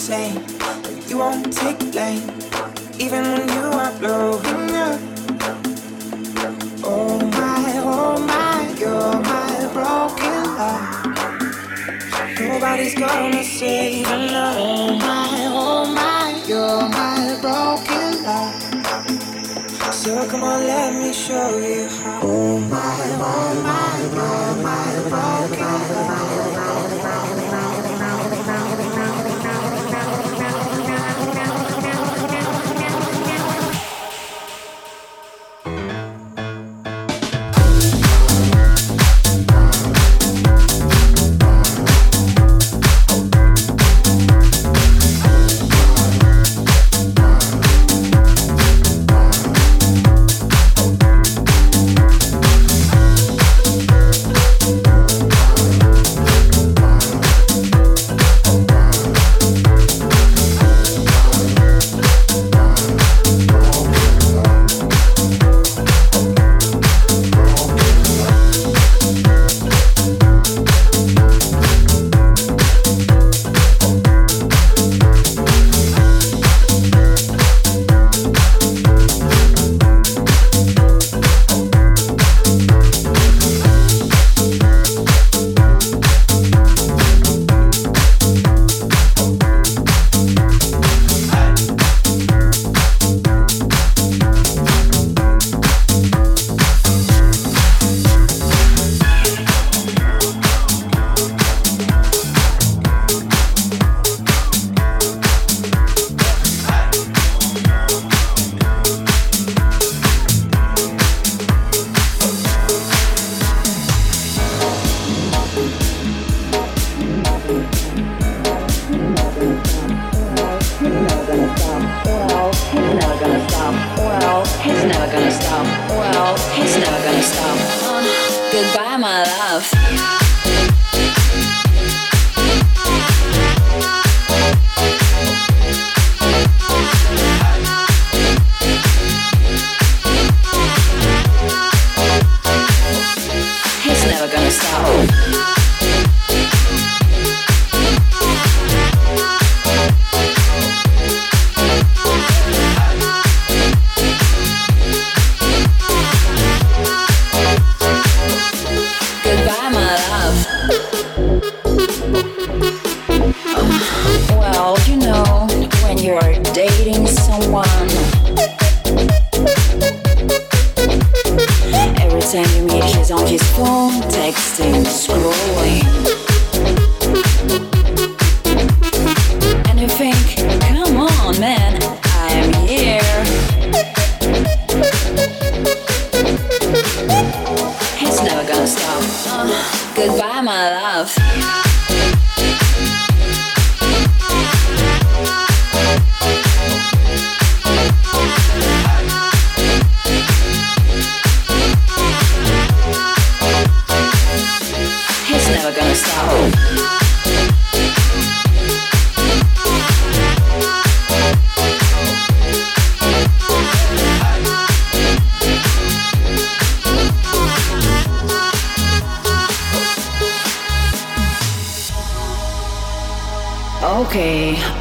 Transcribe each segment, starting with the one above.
Say you won't take blame, even when you are blowing up. Oh my, oh my, you're my broken heart. Nobody's gonna save love. Oh my, oh my, you're my broken heart. So come on, let me show you how. Oh my, oh my, you're my broken heart.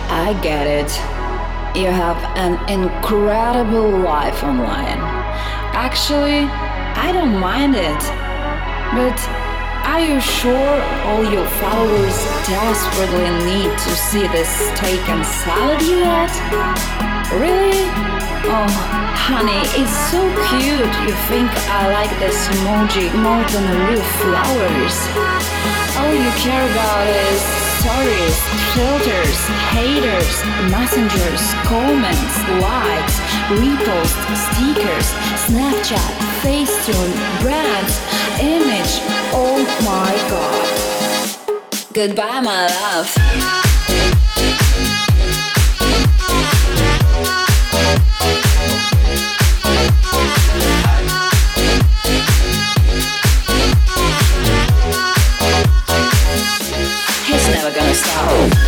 I get it. You have an incredible life online. Actually, I don't mind it. But are you sure all your followers desperately need to see this steak and salad you had? Really? Oh, honey, it's so cute. You think I like this emoji more than real flowers. All you care about is stories, filters, haters, messengers, comments, likes, reposts, stickers, Snapchat, Facetune, brands, image. Oh my god. Goodbye, my love. Wow.